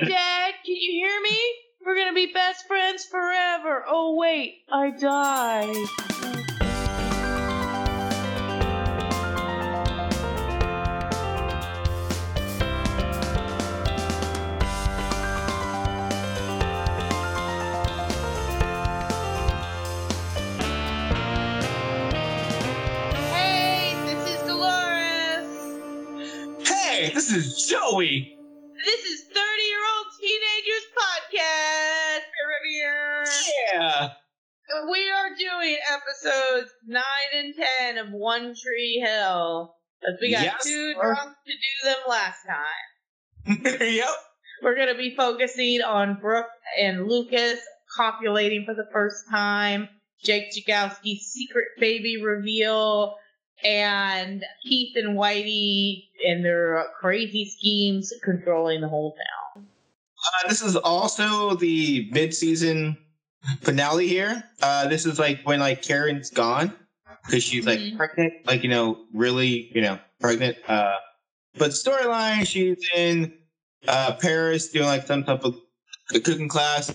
you, Dad. Can you hear me? We're gonna be best friends forever. Oh, wait, I died. Hey, this is Dolores. Hey, this is Joey. Episodes 9 and 10 of One Tree Hill. Because we got Yes, too drunk to do them last time. yep. We're going to be focusing on Brooke and Lucas copulating for the first time, Jake Jagowski's secret baby reveal, and Keith and Whitey and their crazy schemes controlling the whole town. Uh, this is also the mid-season finale here. Uh, this is like when like Karen's gone because she's like Mhm. pregnant, like you know, really, you know, pregnant. Uh, but storyline, she's in uh, Paris doing like some type of a cooking class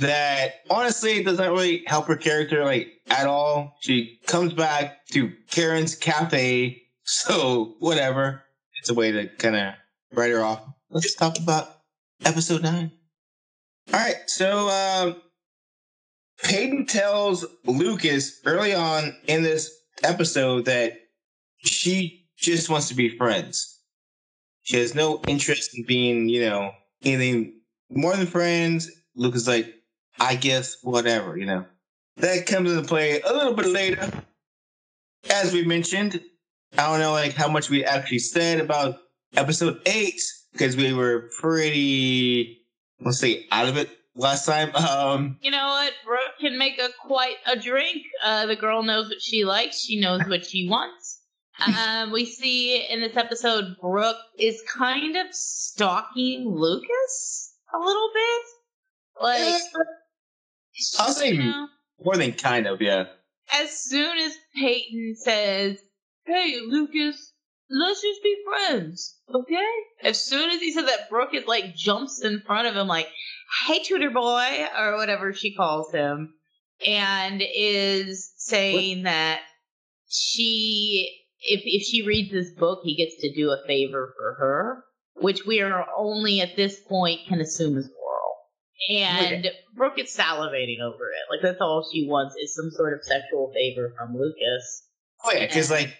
that honestly doesn't really help her character like at all. She comes back to Karen's cafe, so whatever. It's a way to kind of write her off. Let's talk about episode nine. All right, so um, Peyton tells Lucas early on in this episode that she just wants to be friends. She has no interest in being, you know, anything more than friends. Lucas like, I guess whatever, you know. That comes into play a little bit later. As we mentioned, I don't know like how much we actually said about episode eight because we were pretty, let's say, out of it last time. Um, You know what? Can make a quite a drink. Uh, the girl knows what she likes. She knows what she wants. Um, we see in this episode, Brooke is kind of stalking Lucas a little bit. Like, Yeah, I'll say know, more than kind of, yeah. as soon as Peyton says, "Hey, Lucas, let's just be friends, okay?" As soon as he said that, Brooke is like jumps in front of him, like, "Hey, tutor boy," or whatever she calls him, and is saying that she, if if she reads this book, he gets to do a favor for her, which we are only at this point can assume is moral. And Brooke is salivating over it. Like that's all she wants is some sort of sexual favor from Lucas. Oh yeah, because like,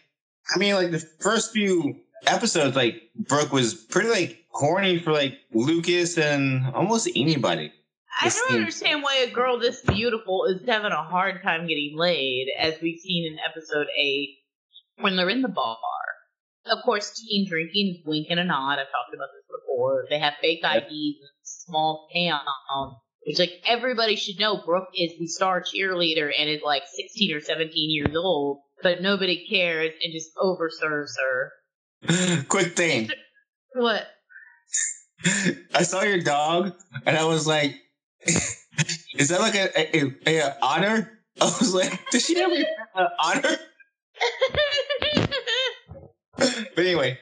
I mean, like the first few episodes, like Brooke was pretty like horny for like Lucas and almost anybody. I don't understand why a girl this beautiful is having a hard time getting laid, as we've seen in episode eight when they're in the bar. Of course, teen drinking is wink and a nod. I've talked about this before. They have fake Yep. IDs in a small town, which like everybody should know. Brooke is the star cheerleader and is like 16 or 17 years old, but nobody cares and just overserves her. Quick thing, What? I saw your dog and I was like, "Is that like a, a, a, a honor?" I was like, "Does she ever have an honor?" But anyway,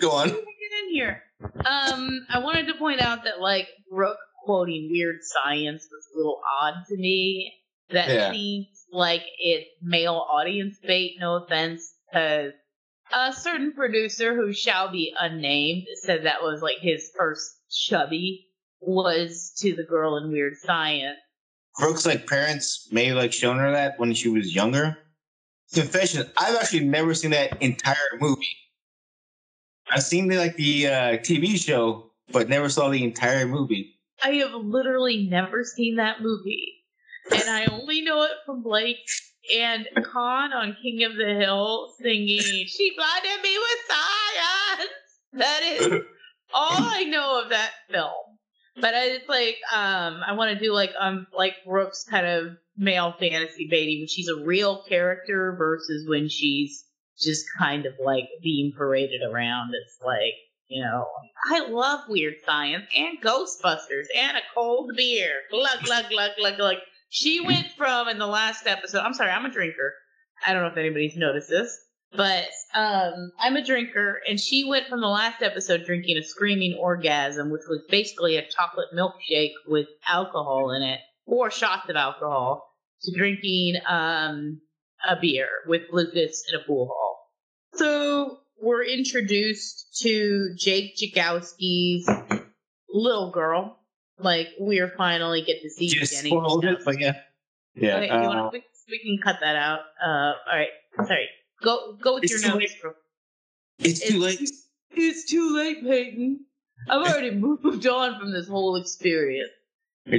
go on. Get in here. Um, I wanted to point out that like Brooke quoting weird science was a little odd to me. That Yeah. seems like it's male audience bait. No offense, because a certain producer who shall be unnamed said that was like his first chubby was to the girl in Weird Science. Brooke's like parents may have like shown her that when she was younger. Confession: I've actually never seen that entire movie. I've seen the, like the uh, TV show, but never saw the entire movie. I have literally never seen that movie. And I only know it from Blake and Kahn on King of the Hill singing, She blinded me with science. That is all I know of that film. But I it's like, um, I want to do like um like Brooks kind of male fantasy baiting when she's a real character versus when she's just kind of like being paraded around. It's like, you know, I love weird science and Ghostbusters and a cold beer. Glug glug glug glug glug. She went from in the last episode. I'm sorry, I'm a drinker. I don't know if anybody's noticed this, But um, I'm a drinker, and she went from the last episode drinking a screaming orgasm, which was basically a chocolate milkshake with alcohol in it, four shots of alcohol, to drinking um, a beer with Lucas in a pool hall. So we're introduced to Jake Jagowski's little girl. Like we're finally get to see Just Jenny. spoiled it, but yeah. Yeah. Okay, you uh, wanna, we, we can cut that out. Uh, all right, sorry. Go go with It's your too notes. it's too late. It's too late, Peyton. I've already moved on from this whole experience.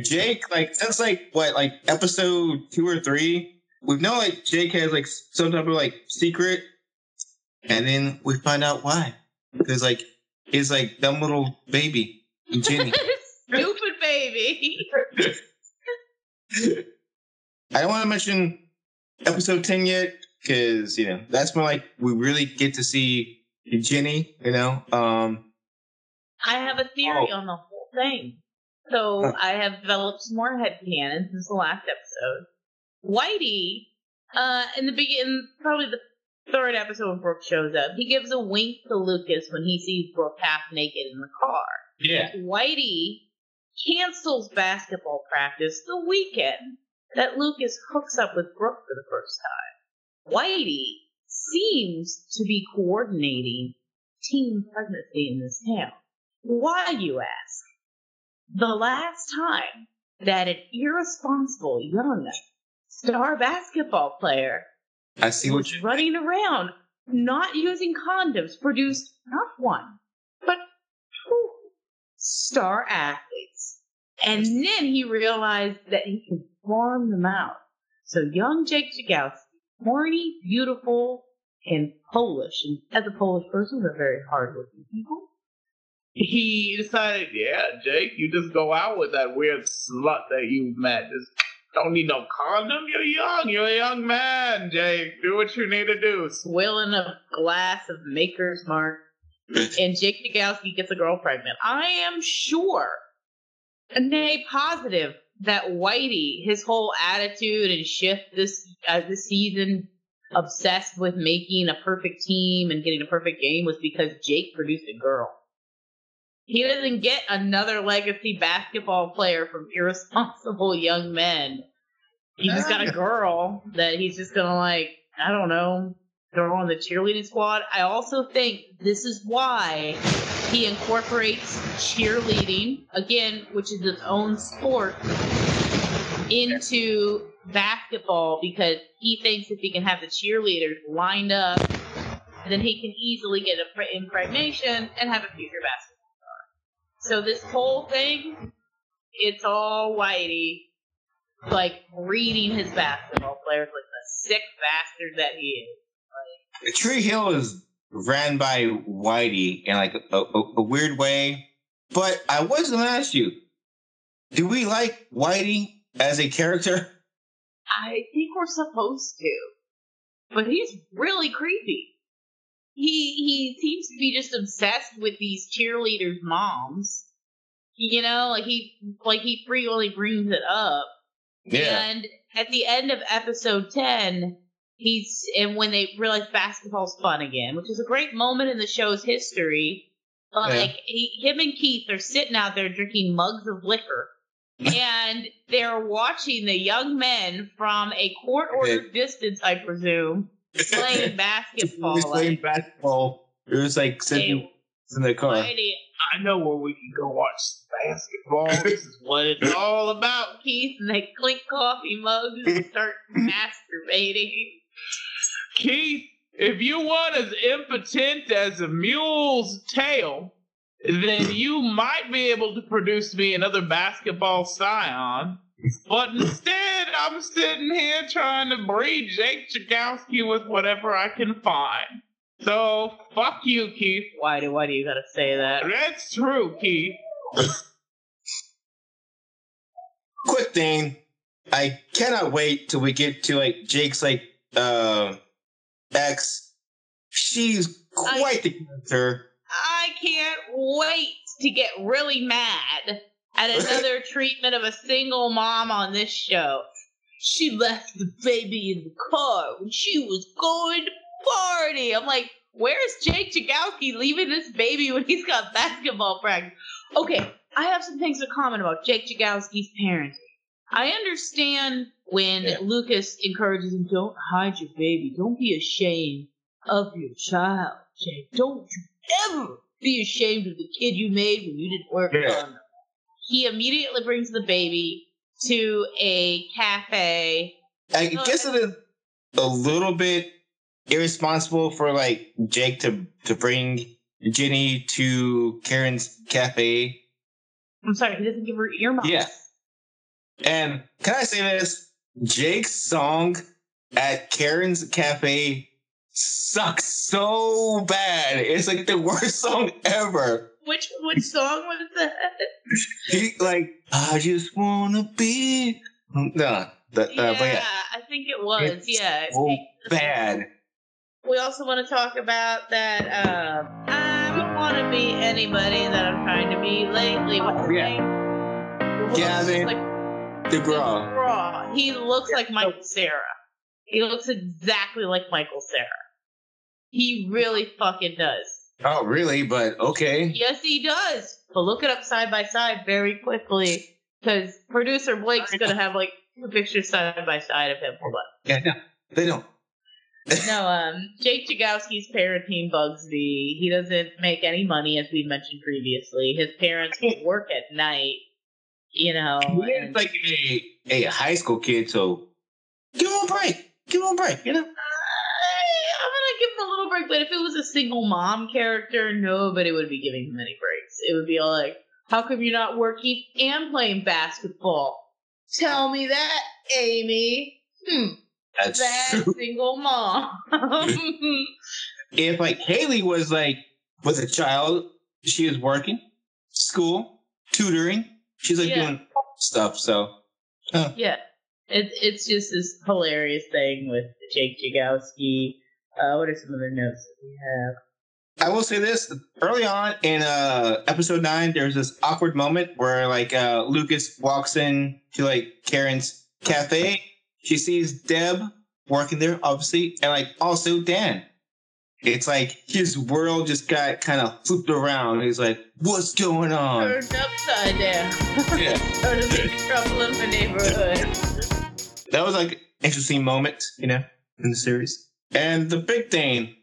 Jake, like that's like what, like episode two or three. We've known like Jake has like some type of like secret, and then we find out why. Because like he's like dumb little baby Jenny. Stupid baby. I don't want to mention episode ten yet because you know that's when like we really get to see Jenny. You know, um, I have a theory on the whole thing. So Huh. I have developed some more headcanon since the last episode. Whitey, uh, in the beginning, probably the third episode when Brooke shows up, he gives a wink to Lucas when he sees Brooke half naked in the car. yeah, Whitey cancels basketball practice the weekend that Lucas hooks up with Brooke for the first time. Whitey seems to be coordinating teen pregnancy in this town. Why, you ask? The last time that an irresponsible young star basketball player I see what was you. running around not using condoms produced not one, but two star athletes. And then he realized that he could farm them out. So young Jake Jagowski, horny, beautiful, and Polish. And as a Polish person, they're very hardworking people. he decided, yeah, Jake, you just go out with that weird slut that you met. Just don't need no condom. You're young. You're a young man, Jake. Do what you need to do. Swilling a glass of Maker's Mark. and Jake Jagowski gets a girl pregnant. I am sure, nay, positive, that Whitey, his whole attitude and shift this uh, this season, obsessed with making a perfect team and getting a perfect game, was because Jake produced a girl. He doesn't get another legacy basketball player from irresponsible young men. He just got a girl that he's just gonna like, I don't know, throw on the cheerleading squad. I also think this is why he incorporates cheerleading, again, which is its own sport, into basketball because he thinks if he can have the cheerleaders lined up, then he can easily get an impregnation and have a future basketball star. So this whole thing, it's all Whitey, like breeding his basketball players like the sick bastard that he is. Tree Hill is ran by Whitey in like a, a, a weird way. But I was gonna ask you, do we like Whitey as a character? I think we're supposed to. But he's really creepy. He he seems to be just obsessed with these cheerleaders' moms. You know, like he like he frequently brings it up. Yeah. And at the end of episode ten, he's and when they realize basketball's fun again, which is a great moment in the show's history. Like he, him and Keith are sitting out there drinking mugs of liquor, and they're watching the young men from a court ordered distance, I presume, playing basketball. He's playing Like, basketball. It was like sitting hey, in the car. Whitey, I know where we can go watch basketball. this is what it's all about. Keith, and they clink coffee mugs and start masturbating. Keith, if you want as impotent as a mule's tail, then you might be able to produce me another basketball scion. But instead, I'm sitting here trying to breed Jake Jagowski with whatever I can find. So, fuck you, Keith. Why do why do you gotta say that? That's true, Keith. Quick thing, I cannot wait till we get to like Jake's like uh ex. She's quite the character. I can't wait to get really mad at another treatment of a single mom on this show. She left the baby in the car when she was going to party. I'm like, where's Jake Chagowski leaving this baby when he's got basketball practice? Okay, I have some things to comment about Jake Chagowski's parenting. I understand when Yeah. Lucas encourages him, don't hide your baby. Don't be ashamed of your child, Jake. Don't you ever be ashamed of the kid you made when you didn't work Yeah. on them. He immediately brings the baby to a cafe. I guess it is a little bit irresponsible for like Jake to to bring Jenny to Karen's cafe. I'm sorry, he doesn't give her earmuffs. Yeah. And can I say this? Jake's song at Karen's cafe sucks so bad. It's like the worst song ever. Which which song was that? He like, I just wanna be. No, the, yeah, uh, but yeah, I think it was. It's yeah, so bad. We also want to talk about that. Um, I don't want to be anybody that I'm trying to be lately. What's Yeah. name? The Yeah, that's like DeGraw. Raw. He looks like Michael Cera. He looks exactly like Michael Cera. He really fucking does. Oh, really? But okay. Yes, he does. But look it up side by side very quickly because producer Blake's gonna have like two pictures side by side of him. Hold on. Yeah, no, they don't. No, um, Jake Chagowski's parenting bugs me. He doesn't make any money, as we mentioned previously. His parents work at night, you know. And- like a, a high school kid, so give him a break. Give him a break, you know? I, I'm gonna give him a little break, but if it was a single mom character, nobody would be giving him any breaks. It would be all like, "How come you're not working and playing basketball?" Tell me that, Amy. Hmm, That's that true. single mom. If like Haley was like with a child, she was working, school, tutoring. She's like Yeah. doing stuff. So Yeah, it's it's just this hilarious thing with Jake Jagowski. Uh, what are some other notes that we have? I will say this: early on in uh episode nine, there's this awkward moment where like uh Lucas walks in to like Karen's cafe. She sees Deb working there, obviously, and like also Dan. It's like his world just got kind of flipped around. He's like, "What's going on?" Turned upside down. Yeah. Making trouble in the neighborhood. that was like interesting moment, you know, in the series. And the big thing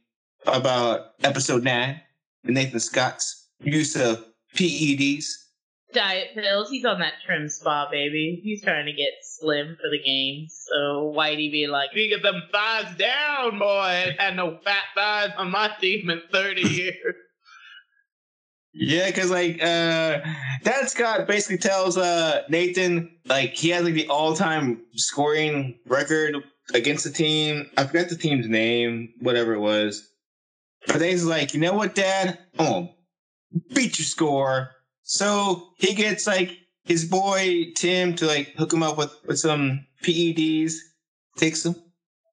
about episode nine, Nathan Scott's use of PEDs. Diet pills. He's on that TrimSpa, baby. He's trying to get slim for the games. So Whitey be like, You get them thighs down, boy. I had no fat thighs on my team in 30 years. Yeah, because like uh Dan Scott basically tells uh Nathan like he has like the all time scoring record against the team. I forgot the team's name, whatever it was. But then he's like, you know what, Dad? I'm gonna beat your score. So he gets like his boy Tim to like hook him up with, with some PEDs, takes them.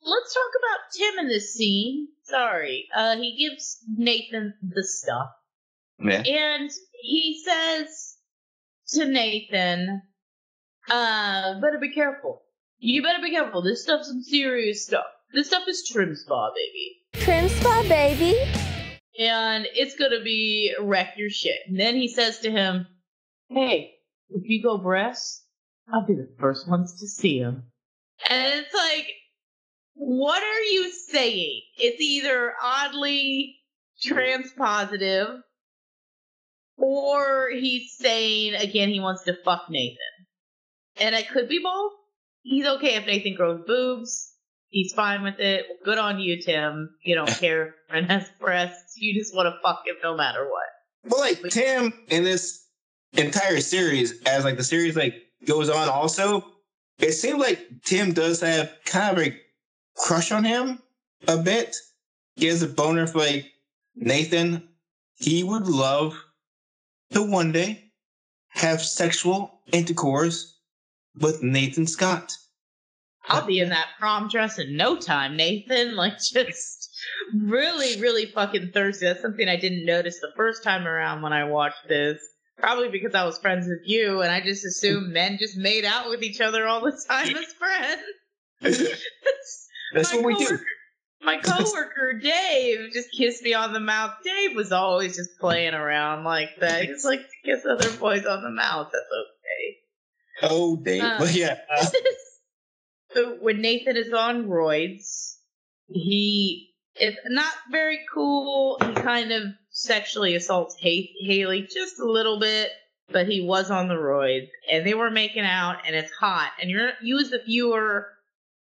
let's talk about Tim in this scene. Sorry. Uh, he gives Nathan the stuff. Yeah. And he says to Nathan, uh, better be careful. You better be careful. This stuff's some serious stuff. This stuff is TrimSpa, baby. TrimSpa, baby. And it's gonna be wreck your shit. And then he says to him, Hey, if you go breast, I'll be the first ones to see him. And it's like, what are you saying? It's either oddly transpositive or he's saying again he wants to fuck Nathan. And it could be both. He's okay if Nathan grows boobs. He's fine with it. Good on you, Tim. You don't care and has breasts. You just want to fuck him no matter what. But like Tim in this entire series, as like the series like goes on, also it seems like Tim does have kind of a crush on him a bit. He has a boner for like Nathan. He would love to one day have sexual intercourse with Nathan Scott. I'll be in that prom dress in no time, Nathan. Like, just really, really fucking thirsty. That's something I didn't notice the first time around when I watched this. Probably because I was friends with you, and I just assumed men just made out with each other all the time as friends. That's My what we do. My coworker Dave just kissed me on the mouth. Dave was always just playing around like that. He just likes to kiss other boys on the mouth. That's okay. Oh, Dave. Um, but yeah, so when Nathan is on roids, he is not very cool. He kind of sexually assaults Hay- Haley just a little bit, but he was on the roids, and they were making out, and it's hot. And you're you as the viewer,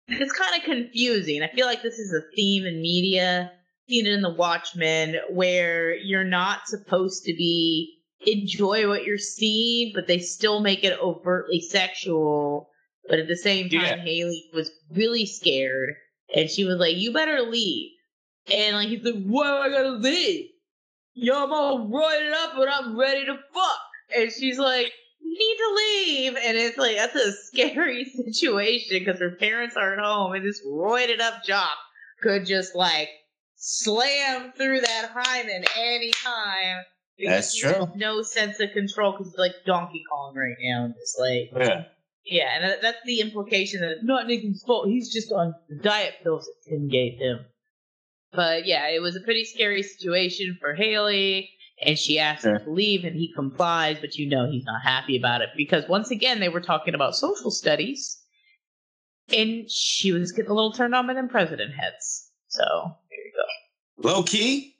it's kind of confusing. I feel like this is a theme in media. Seen it in The Watchmen, where you're not supposed to be enjoy what you're seeing, but they still make it overtly sexual. But at the same time, Yeah. Haley was really scared, and she was like, "You better leave." And like he's like, "Why am I gonna leave? Yo, I'm all roided up and I'm ready to fuck." And she's like, "You need to leave." And it's like that's a scary situation because her parents aren't home, and this roided up jock could just like slam through that hymen anytime. That's true. No sense of control because he's like Donkey Kong right now, and just like yeah. yeah, and that's the implication that it's not Nathan's fault. He's just on the diet pills that Tim gave him. But yeah, it was a pretty scary situation for Haley, and she asks him to leave, and he complies, but you know he's not happy about it because once again they were talking about social studies, and she was getting a little turned on by them president heads. So there you go. Low key,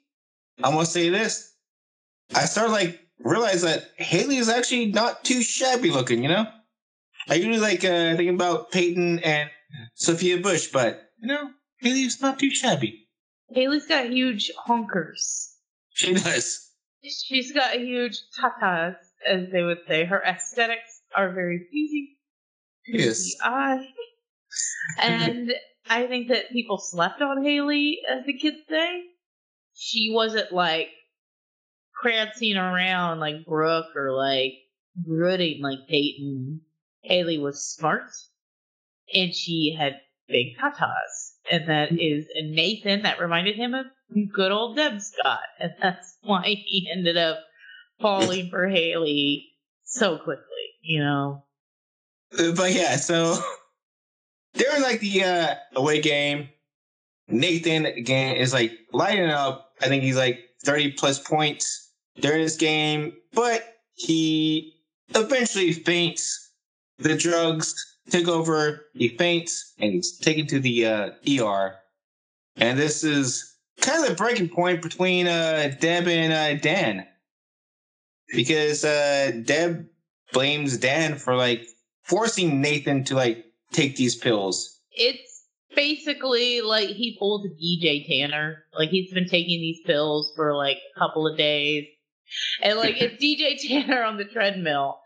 I'm gonna say this. I started like realize that Haley is actually not too shabby looking. You know, I usually like uh, thinking about Peyton and Sophia Bush, but you know, Haley's not too shabby. Haley's got huge honkers. She does. She's got huge tatas, as they would say. Her aesthetics are very pleasing. Yes. eye. And I think that people slept on Haley, as the kids say. She wasn't like prancing around like Brooke or like brooding like Peyton. Haley was smart, and she had big tatas. And that mm-hmm. is and Nathan. That reminded him of good old Deb Scott, and that's why he ended up falling for Haley so quickly. You know, Uh, But yeah, so during like the uh, away game, Nathan again is like lighting up. I think he's like 30 plus points during this game, but he eventually faints. The drugs took over. He faints and he's taken to the uh, ER. And this is kind of the breaking point between uh, Deb and uh, Dan. Because uh, Deb blames Dan for like forcing Nathan to like take these pills. it's basically like he pulls a DJ Tanner. Like he's been taking these pills for like a couple of days. And like it's DJ Tanner on the treadmill.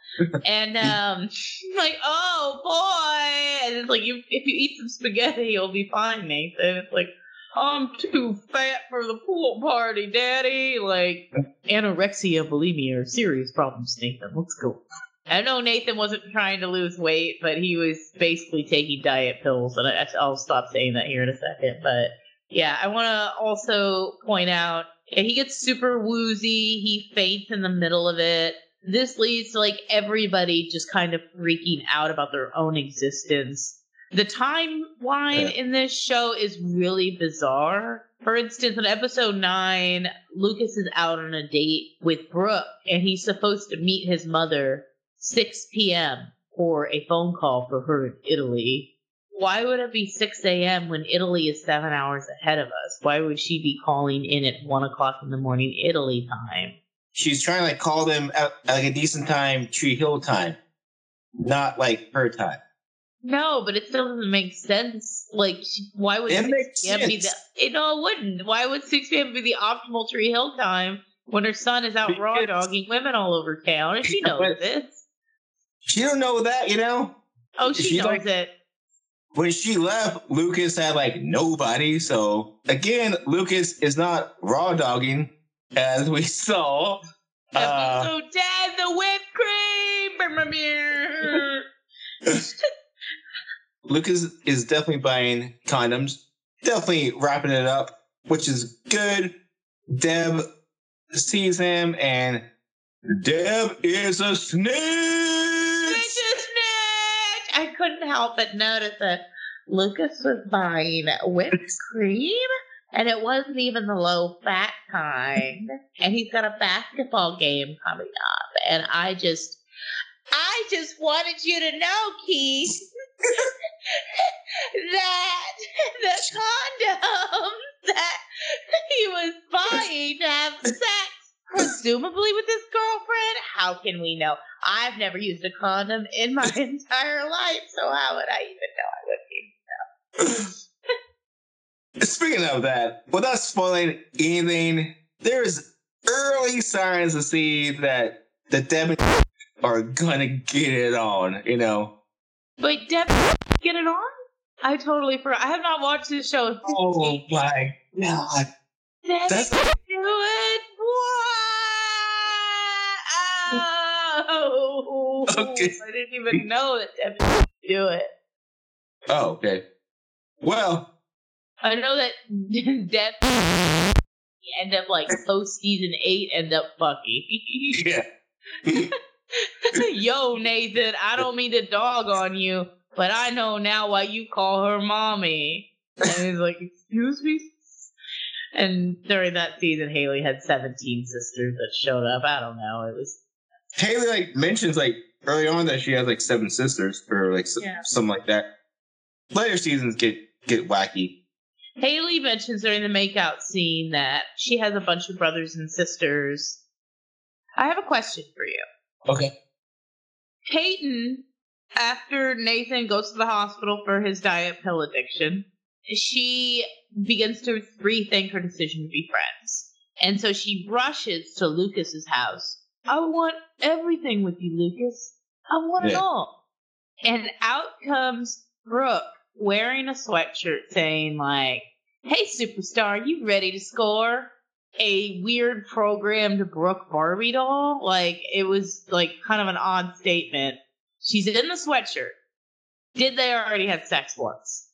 And um like, oh boy and it's like you if you eat some spaghetti you'll be fine, Nathan. It's like I'm too fat for the pool party, Daddy. Like anorexia, bulimia are serious problems, Nathan. Let's go. I know Nathan wasn't trying to lose weight, but he was basically taking diet pills, and I'll stop saying that here in a second. But yeah, I want to also point out he gets super woozy. He faints in the middle of it. This leads to like everybody just kind of freaking out about their own existence. The timeline Yeah. in this show is really bizarre. For instance, in episode nine, Lucas is out on a date with Brooke, and he's supposed to meet his mother 6 p.m. for a phone call for her in Italy. Why would it be 6 a.m. when Italy is seven hours ahead of us? Why would she be calling in at 1 o'clock in the morning Italy time? She's trying to like call them at, at like a decent time, Tree Hill time, not like her time. No, but it still doesn't make sense. Like, why would It 6 makes p.m. be the? It, no, it wouldn't. Why would 6 p.m. be the optimal Tree Hill time when her son is out raw dogging women all over town? And she knows But- this. She don't know that, you know. Oh, she she knows like- it. When she left, Lucas had like nobody. So again, Lucas is not raw dogging, as we saw. Uh, Episode 10, the whipped cream. Lucas is definitely buying condoms, definitely wrapping it up, which is good. Deb sees him, and Deb is a snitch. Snitch, snitch! I couldn't help but notice that Lucas was buying whipped cream, and it wasn't even the low fat kind. And he's got a basketball game coming up, and I just, I just wanted you to know, Keith, that the condom that he was buying to have sex, presumably with his girlfriend. How can we know? I've never used a condom in my entire life, so how would I even know I would be? Speaking of that, without spoiling anything, there's early signs to see that the Deb are gonna get it on. You know. Wait, Deb, get it on? I totally forgot. I have not watched this show. Oh my god! Deb, That's do it. What? Oh, Okay. I didn't even know that Deb could do it. oh okay. Well, I know that Deb end up like post season eight end up fucking. yeah. Yo, Nathan, I don't mean to dog on you, but I know now why you call her mommy. And he's like, excuse me? And during that season, Haley had 17 sisters that showed up. I don't know. It was Haley like mentions like early on that she has like seven sisters or like Yeah. something like that. Later seasons get get wacky. Haley mentions during the makeout scene that she has a bunch of brothers and sisters. I have a question for you. Okay. Peyton, after Nathan goes to the hospital for his diet pill addiction, she begins to rethink her decision to be friends. And so she rushes to Lucas's house. I want everything with you, Lucas. I want it all. And out comes Brooke wearing a sweatshirt saying like, Hey superstar, you ready to score? A weird programmed Brooke Barbie doll. Like it was like kind of an odd statement. She's in the sweatshirt. Did they already have sex once?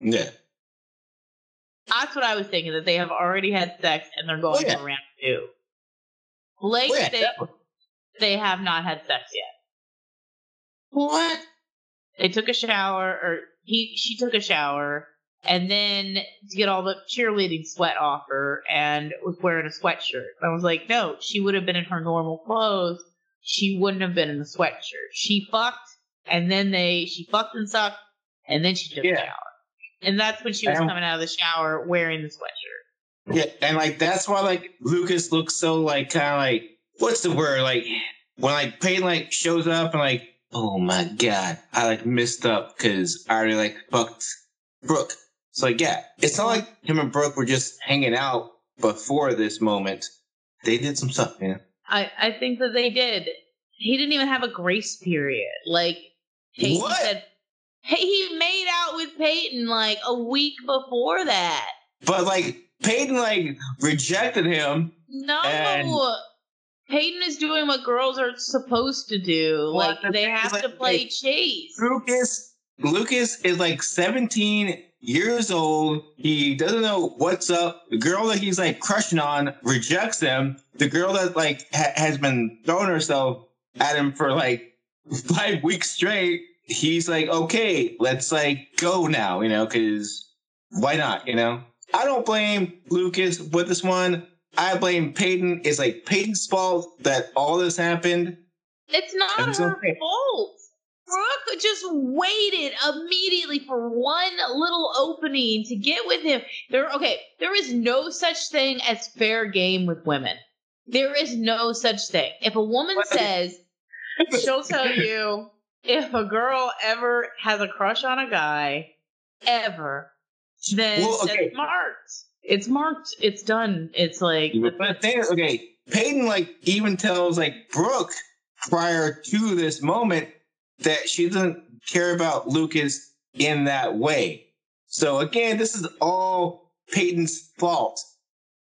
Yeah. That's what I was thinking, that they have already had sex and they're going Oh, yeah. for round two. Blake Oh, yeah, definitely. they have not had sex yet. What? They took a shower, or he she took a shower, and then to get all the cheerleading sweat off her, and was wearing a sweatshirt. I was like, no, she would have been in her normal clothes. She wouldn't have been in the sweatshirt. She fucked, and then they she fucked and sucked, and then she took a shower. And that's when she was coming out of the shower wearing the sweatshirt. Yeah, and like that's why like Lucas looks so like kind of like what's the word like when like Peyton like shows up and like oh my god I like messed up because I already like fucked Brooke. So like yeah, it's not like him and Brooke were just hanging out before this moment. They did some stuff, man. I, I think that they did. He didn't even have a grace period. Like Peyton What? said, hey, he made out with Peyton like a week before that. But like Peyton like rejected him. No, And- Peyton is doing what girls are supposed to do. Well, like the they have like, to play chase. Lucas Lucas is like 17 years old. He doesn't know what's up. The girl that he's like crushing on rejects him. The girl that like ha- has been throwing herself at him for like five weeks straight. He's like, okay, let's like go now, you know, because why not, you know? I don't blame Lucas with this one. I blame Peyton. It's like Peyton's fault that all this happened. It's not her fault. Just waited immediately for one little opening to get with him. There, okay, there is no such thing as fair game with women. There is no such thing. If a woman What? says, she'll tell you if a girl ever has a crush on a guy, ever, then Well, okay. it's marked. It's marked. It's done. It's like But okay, Peyton like even tells like Brooke prior to this moment that she doesn't care about Lucas in that way. So again, this is all Peyton's fault.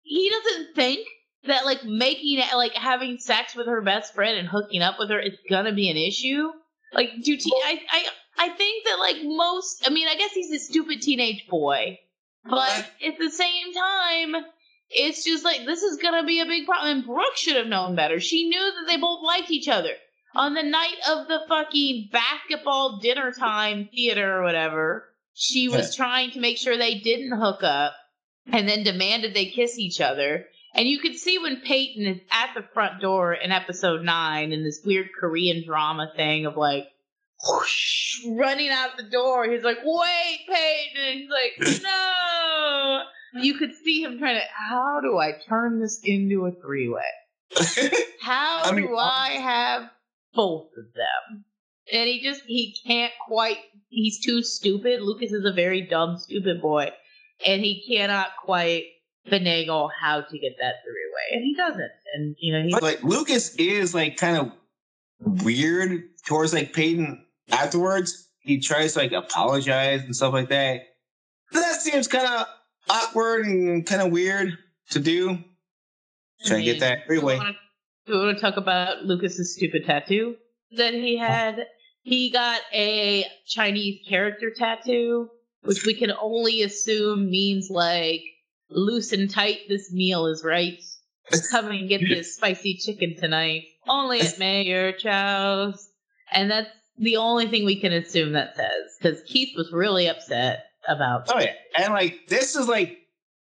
he doesn't think that like making it like having sex with her best friend and hooking up with her is gonna be an issue. Like, do te- I I I think that like most. I mean, I guess he's a stupid teenage boy, but at the same time, it's just like this is gonna be a big problem. And Brooke should have known better. She knew that they both liked each other. On the night of the fucking basketball dinner time theater or whatever, she was trying to make sure they didn't hook up and then demanded they kiss each other. And you could see when Peyton is at the front door in episode nine in this weird Korean drama thing of like whoosh, running out the door. He's like, wait, Peyton. And he's like, no. You could see him trying to, how do I turn this into a three way? How I mean, do I have both of them? And he just, he can't quite, he's too stupid. Lucas is a very dumb, stupid boy. And he cannot quite finagle how to get that three way. And he doesn't. And, you know, he's But like Lucas is like kind of weird towards like Peyton afterwards. He tries to like apologize and stuff like that. But that seems kind of awkward and kind of weird to do. Trying to get that three-way. We wanna- do we want to talk about Lucas's stupid tattoo that he had? He got a Chinese character tattoo, which we can only assume means like loose and tight. This meal is right. Come and get this spicy chicken tonight, only at Mayor Chow's. And that's the only thing we can assume that says because Keith was really upset about. Oh yeah, and like this is like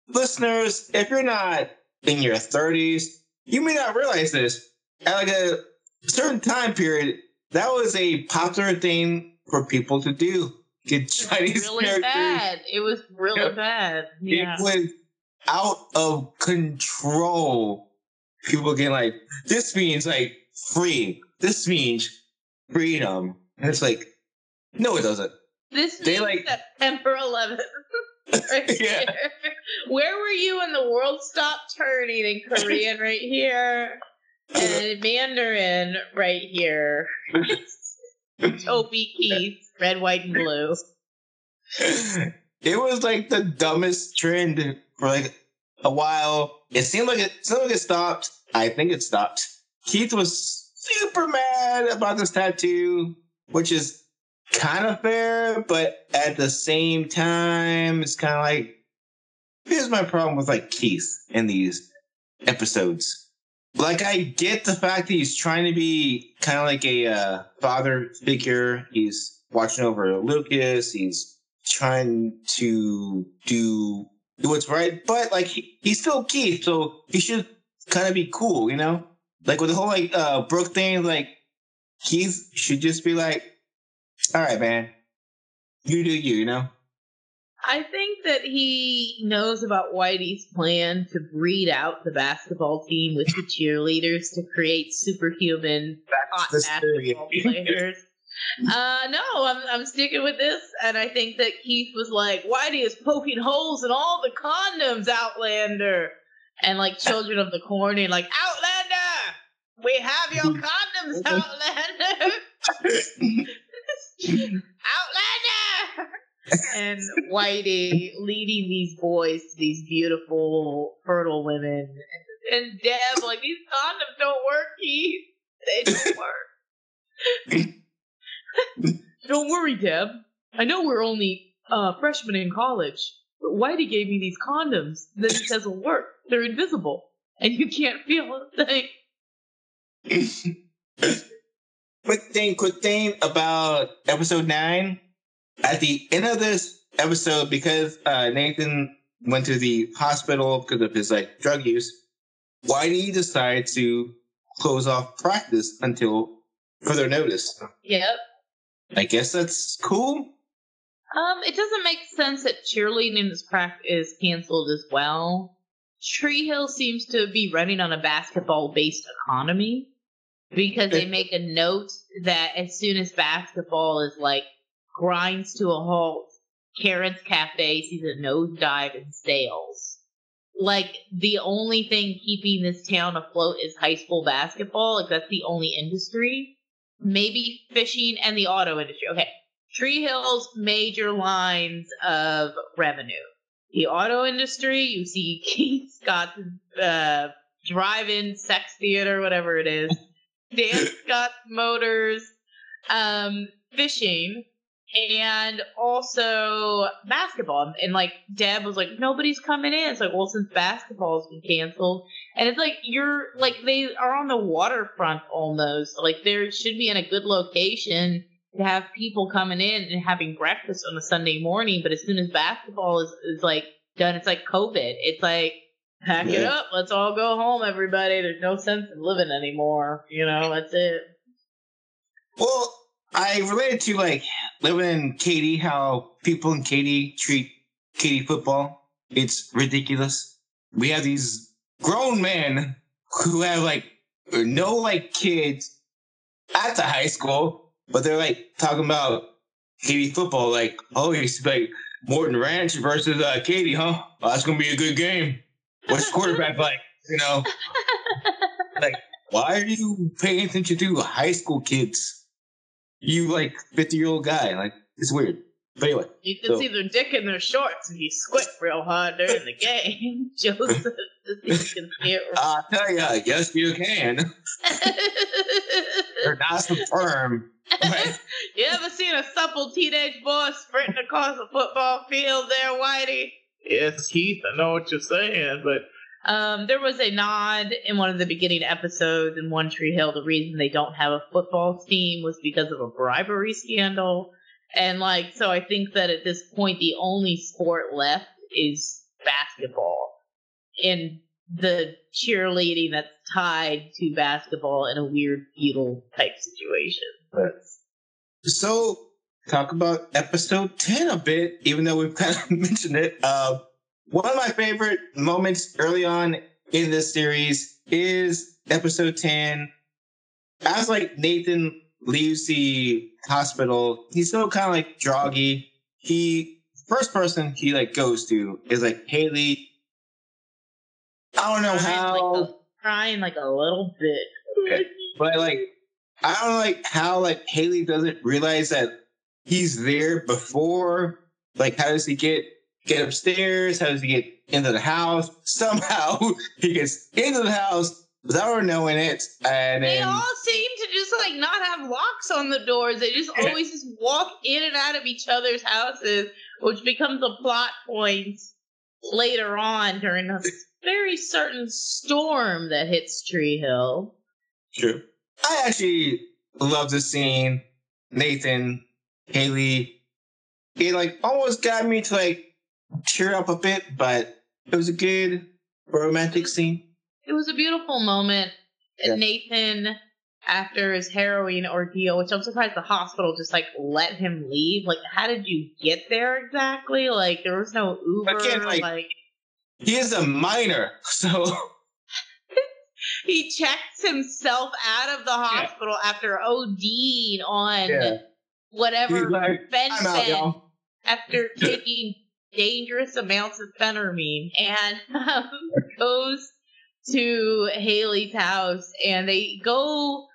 listeners, if you're not in your 30s, you may not realize this. At like a certain time period, that was a popular thing for people to do. Get It Chinese was really characters. bad. It was really Yeah. bad. Yeah. It was out of control. People getting like, this means like free. This means freedom. And it's like, no, it doesn't. This They, means like- September 11th. right Yeah. here. Where were you when the world stopped turning in Korean right here? And in Mandarin right here. Toby Keith, red, white, and blue. it was like the dumbest trend for like a while. It seemed like it, it seemed like it stopped. I think it stopped. Keith was super mad about this tattoo, which is kind of fair, but at the same time, it's kind of like here's my problem with like Keith in these episodes. Like I get the fact that he's trying to be kind of like a uh, father figure. He's watching over Lucas. He's trying to do do what's right, but like he, he's still Keith, so he should kind of be cool, you know. Like with the whole like uh Brooke thing, like Keith should just be like, "All right, man, you do you," you know. I think that he knows about Whitey's plan to breed out the basketball team with the cheerleaders to create superhuman hot basketball players. Uh, no, I'm I'm sticking with this, and I think that Keith was like, "Whitey is poking holes in all the condoms, Outlander," and like Children of the Corn, and like Outlander, we have your condoms, Outlander, Outlander, and Whitey leading these boys to these beautiful, fertile women, and, and Deb like these condoms don't work, Keith, they don't work. Don't worry, Deb. I know we're only uh, freshmen in college, but Whitey gave me these condoms. that it doesn't work. They're invisible, and you can't feel a thing. quick thing, quick thing about episode nine. At the end of this episode, because uh, Nathan went to the hospital because of his like drug use, why did he decide to close off practice until further notice? Yep. I guess that's cool. Um, it doesn't make sense that cheerleading is prac- is canceled as well. Tree Hill seems to be running on a basketball based economy because they make a note that as soon as basketball is like grinds to a halt, Karen's Cafe sees a nosedive in sales. Like the only thing keeping this town afloat is high school basketball. Like that's the only industry. Maybe fishing and the auto industry. Okay. Tree Hill's major lines of revenue. The auto industry, you see Keith Scott's uh, drive-in sex theater, whatever it is. Dan Scott's motors, um, fishing, and also basketball. And like Deb was like, nobody's coming in. It's like, well, since basketball's been canceled, and it's like you're like they are on the waterfront almost. Like there should be in a good location to have people coming in and having breakfast on a Sunday morning, but as soon as basketball is, is like done, it's like COVID. It's like pack it up, let's all go home, everybody. There's no sense in living anymore. You know, that's it. Well, I related to like living in Katy, how people in Katy treat Katy football. It's ridiculous. We have these grown men who have like no like kids at the high school, but they're like talking about Katy football. Like, oh, it's like Morton Ranch versus uh, Katy, huh? Oh, that's gonna be a good game. What's quarterback like? You know, like why are you paying attention to high school kids? You like fifty year old guy, like it's weird. But anyway, You can So- see their dick in their shorts if you squint real hard during the game. Joseph, to see you can see it. I'll tell you, yes, you can. They're not so firm. But you ever seen a supple teenage boy sprinting across a football field there, Whitey? Yes, Keith, I know what you're saying, but Um, there was a nod in one of the beginning episodes in One Tree Hill. The reason they don't have a football team was because of a bribery scandal. And like, so I think that at this point, the only sport left is basketball. And the cheerleading that's tied to basketball in a weird feudal type situation. so talk about episode ten a bit, even though we've kind of mentioned it. Uh, one of my favorite moments early on in this series is episode ten. As like Nathan leaves the hospital, he's still kind of like droggy. He first person he like goes to is like Haley. I don't know Crying how. like a, crying like a little bit. But like, I don't know, like how like Haley doesn't realize that he's there before. Like, how does he get get upstairs? How does he get into the house? Somehow he gets into the house without her knowing it, and They then all seem to just like not have locks on the doors. They just always just walk in and out of each other's houses, which becomes a plot point later on during a very certain storm that hits Tree Hill. True. I actually love the scene. Nathan, Haley, it like almost got me to like cheer up a bit, but it was a good romantic scene. It was a beautiful moment. Yeah. Nathan, after his heroin ordeal, which I'm surprised the hospital just like let him leave. Like, how did you get there exactly? Like, there was no Uber. Again, like- like He is a minor, so he checks himself out of the hospital after ODing on Yeah. Whatever like, fentanyl y'all. after taking dangerous amounts of phentermine and um, goes to Haley's house and they go.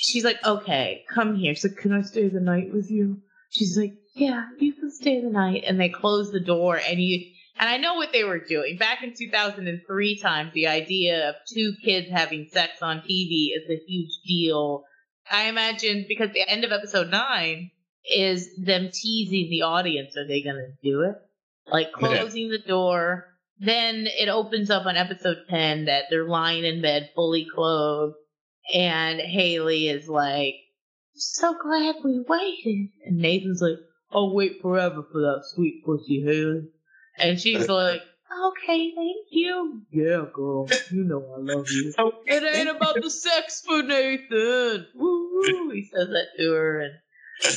She's like, okay, come here. So can I stay the night with you? She's like, yeah, you can stay the night. And they close the door and you, and I know what they were doing. Back in 2003 times, the idea of two kids having sex on TV is a huge deal. I imagine because the end of episode nine is them teasing the audience. Are they going to do it? Like closing the door. Then it opens up on episode 10 that they're lying in bed fully clothed. And Haley is like, so glad we waited. And Nathan's like, I'll wait forever for that sweet pussy, Haley. And she's like, okay, thank you. Yeah, girl, you know I love you. It ain't about the sex for Nathan. Woo! He says that to her, and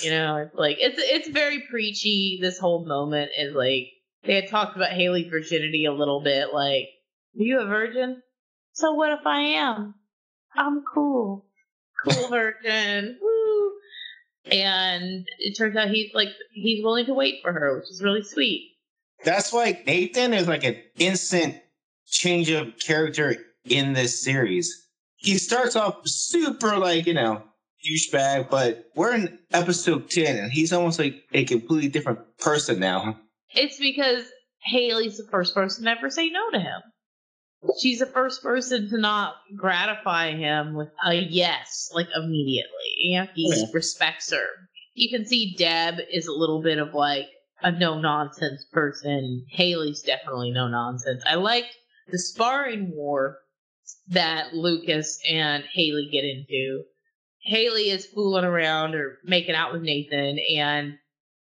you know, it's like it's it's very preachy. This whole moment is like they had talked about Haley's virginity a little bit. Like, are you a virgin? So what if I am? I'm cool, cool virgin. Woo! And it turns out he's like he's willing to wait for her, which is really sweet. That's why Nathan is like an instant change of character in this series. He starts off super like, you know, douchebag, but we're in episode 10 and he's almost like a completely different person now. It's because Haley's the first person to ever say no to him. She's the first person to not gratify him with a yes, like immediately. You know, he Yeah. respects her. You can see Deb is a little bit of like a no nonsense person. Haley's definitely no nonsense. I like the sparring war that Lucas and Haley get into. Haley is fooling around or making out with Nathan, and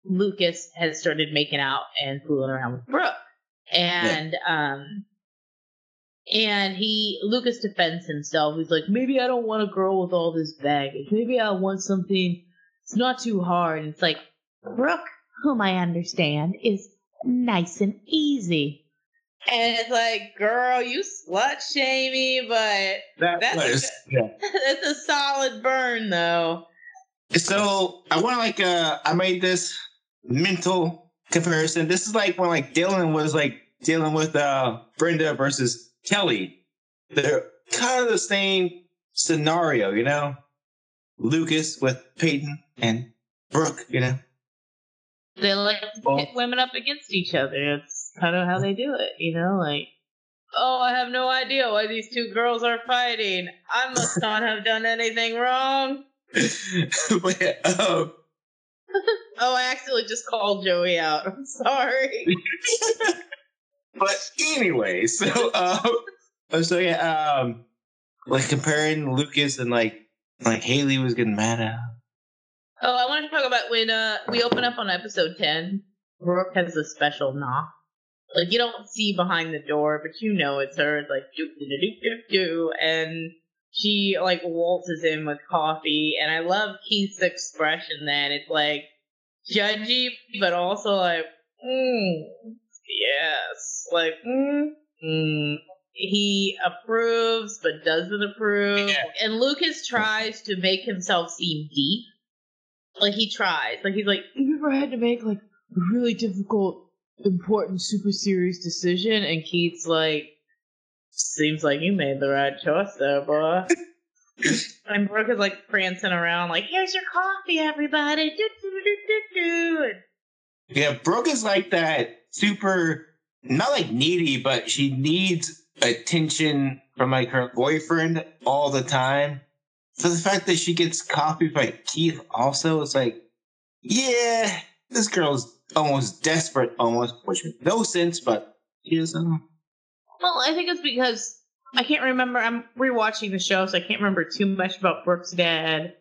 Lucas has started making out and fooling around with Brooke. And um and he Lucas defends himself. He's like, maybe I don't want a girl with all this baggage. Maybe I want something it's not too hard. And it's like, Brooke, whom I understand, is nice and easy. And it's like, girl, you slut shamey, but That That's was a yeah. that's a solid burn though. So I want to like uh I made this mental comparison. This is like when like Dylan was like dealing with uh Brenda versus Kelly. They're kind of the same scenario, you know. Lucas with Peyton and Brooke, you know. They like to Well- pit women up against each other. It's kind of how they do it, you know, like Oh, I have no idea why these two girls are fighting. I must not have done anything wrong. yeah, um, Oh, I accidentally just called Joey out. I'm sorry. but anyway, so um, so yeah, um, like comparing Lucas and like like Haley was getting mad at. Oh, I want to talk about when uh we open up on episode ten. Brooke has a special knock. Like you don't see behind the door, but you know it's her. It's like do do do do do, and she like waltzes in with coffee, and I love Keith's expression. Then it's like judgy, but also like, mm, yes, like mm, mm. he approves but doesn't approve. Yeah. And Lucas tries to make himself seem deep. Like he tries. Like he's like, you ever had to make like a really difficult, important, super serious decision? And Keith's like, seems like you made the right choice there, boy. and Brooke is like prancing around, like, here's your coffee, everybody. Do, do, do, Yeah, Brooke is like that super, not like needy, but she needs attention from like her boyfriend all the time. So the fact that she gets copied by Keith also is like, yeah, this girl's almost desperate, almost, which makes no sense, but she is. Um, Well, I think it's because I can't remember. I'm rewatching the show, so I can't remember too much about Brooke's dad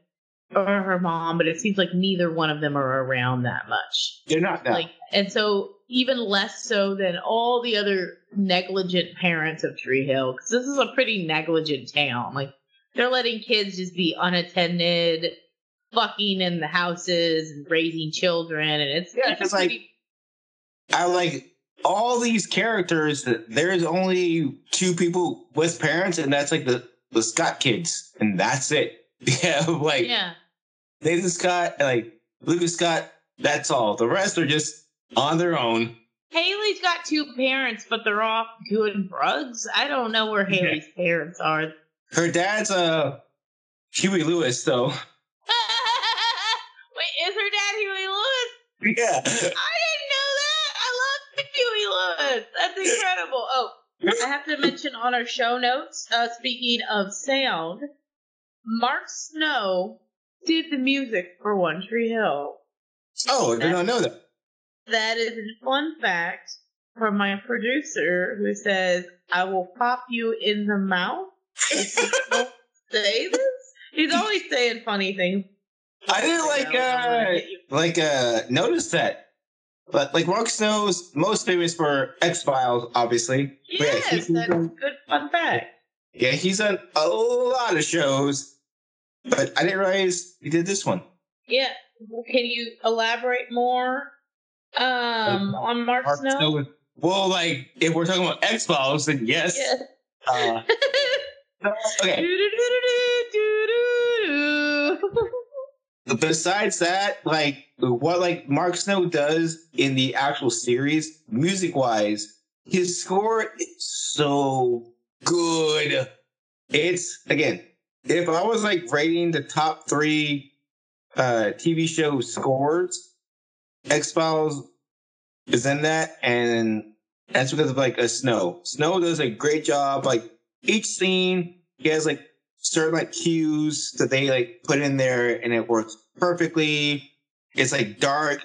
or her mom, but it seems like neither one of them are around that much. they're not that. Like, and so even less so than all the other negligent parents of Tree Hill, because this is a pretty negligent town. Like, they're letting kids just be unattended, fucking in the houses and raising children, and it's Yeah, it's like, pretty- I like all these characters. There's only two people with parents, and that's like the the Scott kids, and that's it. Yeah, like yeah. Nathan Scott, like Lucas Scott. That's all. The rest are just on their own. Haley's got two parents, but they're off doing drugs. I don't know where Yeah. Haley's parents are. Her dad's uh Huey Lewis, though. Wait, is her dad Huey Lewis? Yeah, I didn't know that. I love Huey Lewis. That's incredible. Oh, I have to mention on our show notes, uh, speaking of sound, Mark Snow did the music for One Tree Hill. Oh, I did not know that. That is a fun fact from my producer who says, I will pop you in the mouth if you don't say this. He's always saying funny things. I didn't like uh like uh notice that. But like Mark Snow's most famous for X Files, obviously. Yeah, Yes, he's that's a good fun fact. yeah, he's on a lot of shows. But I didn't realize he did this one. Yeah. Can you elaborate more um, on Mark, Mark Snow? Snow. Well, like if we're talking about X Files, then yes. Yes. Uh, okay. Besides that, like what like Mark Snow does in the actual series, music wise, his score is so good. It's again, if I was like rating the top three uh TV show scores, X Files is in that, and that's because of like a Snow. Snow does a great job. Like each scene, he has like certain like cues that they like put in there, and it works perfectly. It's like dark,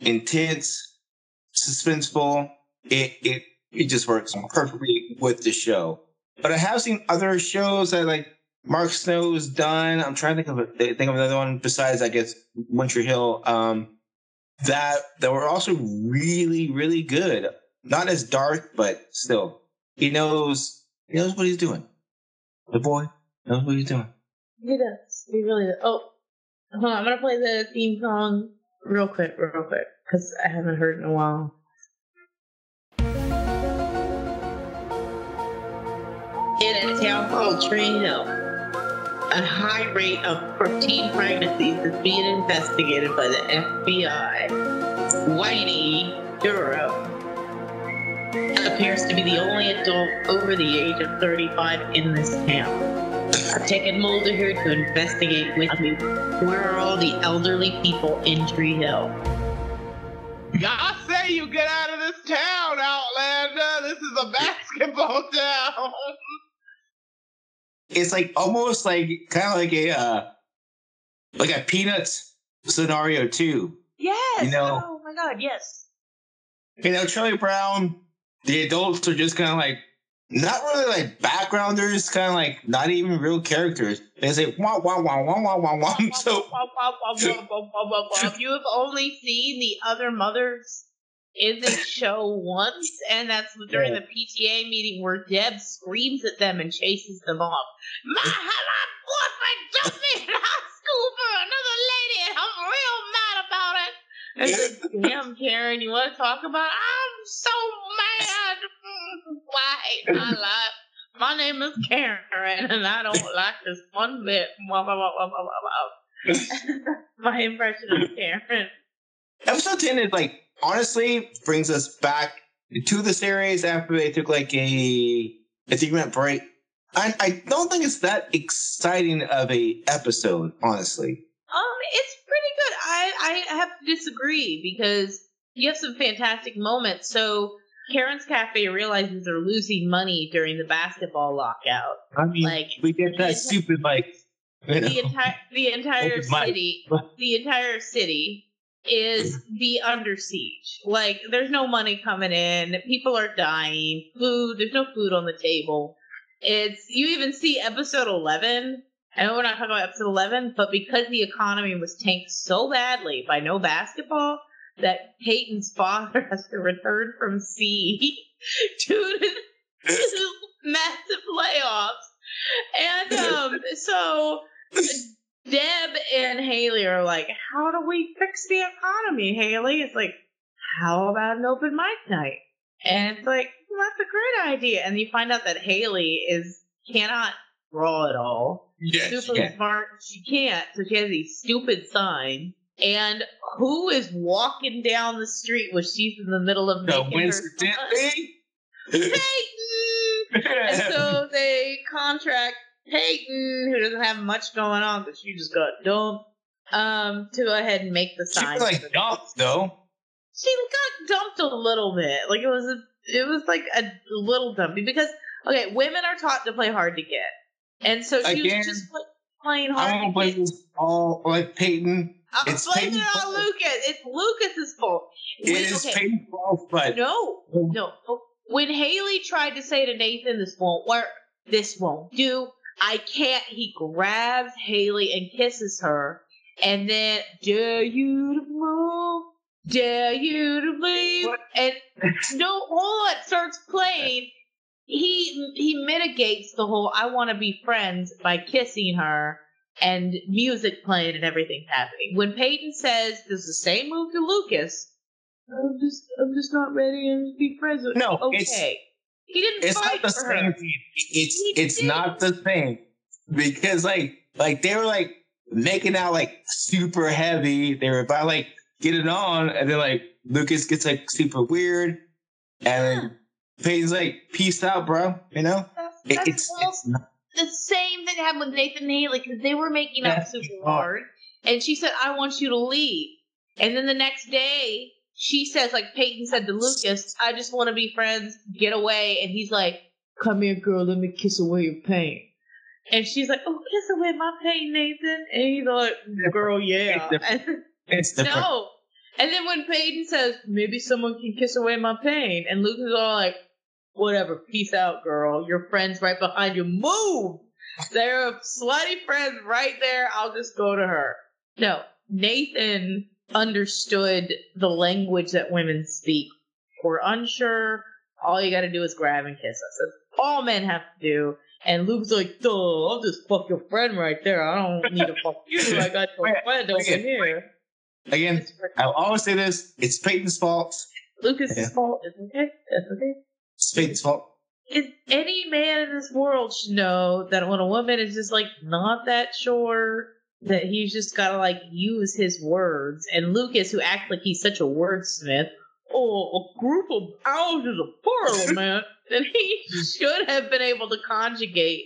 intense, suspenseful. It it it just works perfectly with the show. But I have seen other shows that like Mark Snow's done. I'm trying to think of think of another one besides, I guess, Winter Hill. Um, that that were also really, really good. Not as dark, but still, he knows he knows what he's doing. The boy knows what he's doing. He does. He really does. Oh, hold on. I'm gonna play the theme song real quick, real quick, because I haven't heard in a while. In a town called Tree Hill, a high rate of teen pregnancies is being investigated by the FBI. Whitey Durham appears to be the only adult over the age of 35 in this town. I've taken Mulder here to investigate with me. Where are all the elderly people in Tree Hill? I say you get out of this town, Outlander. This is a basketball town. It's like almost like kind of like a uh, like a Peanuts scenario too. Yes. You know- oh my God. Yes. You know, Charlie Brown, the adults are just kind of like not really like backgrounders, kind of like not even real characters. They say wah wah wah wah wah wah wah. So you have only seen the other mothers in this show once, and that's during the PTA meeting where Deb screams at them and chases them off. My, my boyfriend dumped me in high school for another lady, and I'm real mad about it. And it's Damn, Karen, you want to talk about? I'm so mad. Mm, Why hate my life? My name is Karen, and I don't like this one bit. Wah, wah, wah, wah, wah, wah. My impression of Karen. episode ten is like honestly brings us back to the series after they took like a a three minute break. I, I don't think it's that exciting of a episode, honestly. Um, it's pretty good. I I have to disagree because you have some fantastic moments. So Karen's Cafe realizes they're losing money during the basketball lockout. I mean, Like, we get that stupid like you know, The entire the entire city the entire city is the under siege. Like there's no money coming in, people are dying, food, there's no food on the table. It's you even see episode eleven. I know we're not talking about episode eleven, but because the economy was tanked so badly by no basketball, that Peyton's father has to return from sea due to, massive layoffs. And um, so Deb and Haley are like, How do we fix the economy, Haley? It's like, How about an open mic night? And it's like, well, that's a great idea. And you find out that Haley is cannot draw at all. Yes, Super yeah. smart. She can't, so she has these stupid signs. And who is walking down the street when she's in the middle of So making coincidentally, Peyton! And so they contract Peyton, who doesn't have much going on because she just got dumped, um, to go ahead and make the she sign. was like dumped though. She got dumped a little bit. Like it was a, it was like a little dumpy because okay, women are taught to play hard to get, and so she Again, was just play, playing I hard don't to blame get. this all like Peyton. I'm it's blaming it on. Lucas. It's Lucas's fault. It When- is okay, fault, but No, um, no. When Haley tried to say to Nathan, "This won't work. This won't do. I can't," he grabs Haley and kisses her, and then dare you to move, dare you to leave, What? and no, hold on, starts playing. He he mitigates the whole "I want to be friends" by kissing her. And music playing and everything's happening. When Peyton says, "Does the same move to Lucas," I'm just I'm just not ready to be present. No, okay. it's- he didn't it's fight not the for same her. thing. It's He it's did. not the same because like like they were like making out like super heavy. They were about like get it on, and then like Lucas gets like super weird, and then Peyton's like, "Peace out, bro." You know, That's, It- it's it's not, the same thing happened with Nathan and Haley because they were making up super hard, and she said, "I want you to leave," and then the next day. She says, like Peyton said to Lucas, I just want to be friends, get away. And he's like, Come here, girl, let me kiss away your pain. And she's like, Oh, kiss away my pain, Nathan. And he's like, Girl, yeah. It's different. No. And then when Peyton says, maybe someone can kiss away my pain, and Lucas is all like, whatever, peace out, girl. Your friend's right behind you. Move! There are slutty friends right there. I'll just go to her. No, Nathan understood the language that women speak. We're unsure. All you got to do is grab and kiss us. That's all men have to do. And Luke's like, duh, I'll just fuck your friend right there. I don't need to fuck you. I got your friend over again, here. Again, I'll always say this: it's Peyton's fault. Lucas's Yeah. fault. It's okay. That's okay. Peyton's fault. It, any man in this world should know that when a woman is just like not that sure, that he's just gotta like use his words. And Lucas, who acts like he's such a wordsmith, oh, a group of owls is a parliament, then he should have been able to conjugate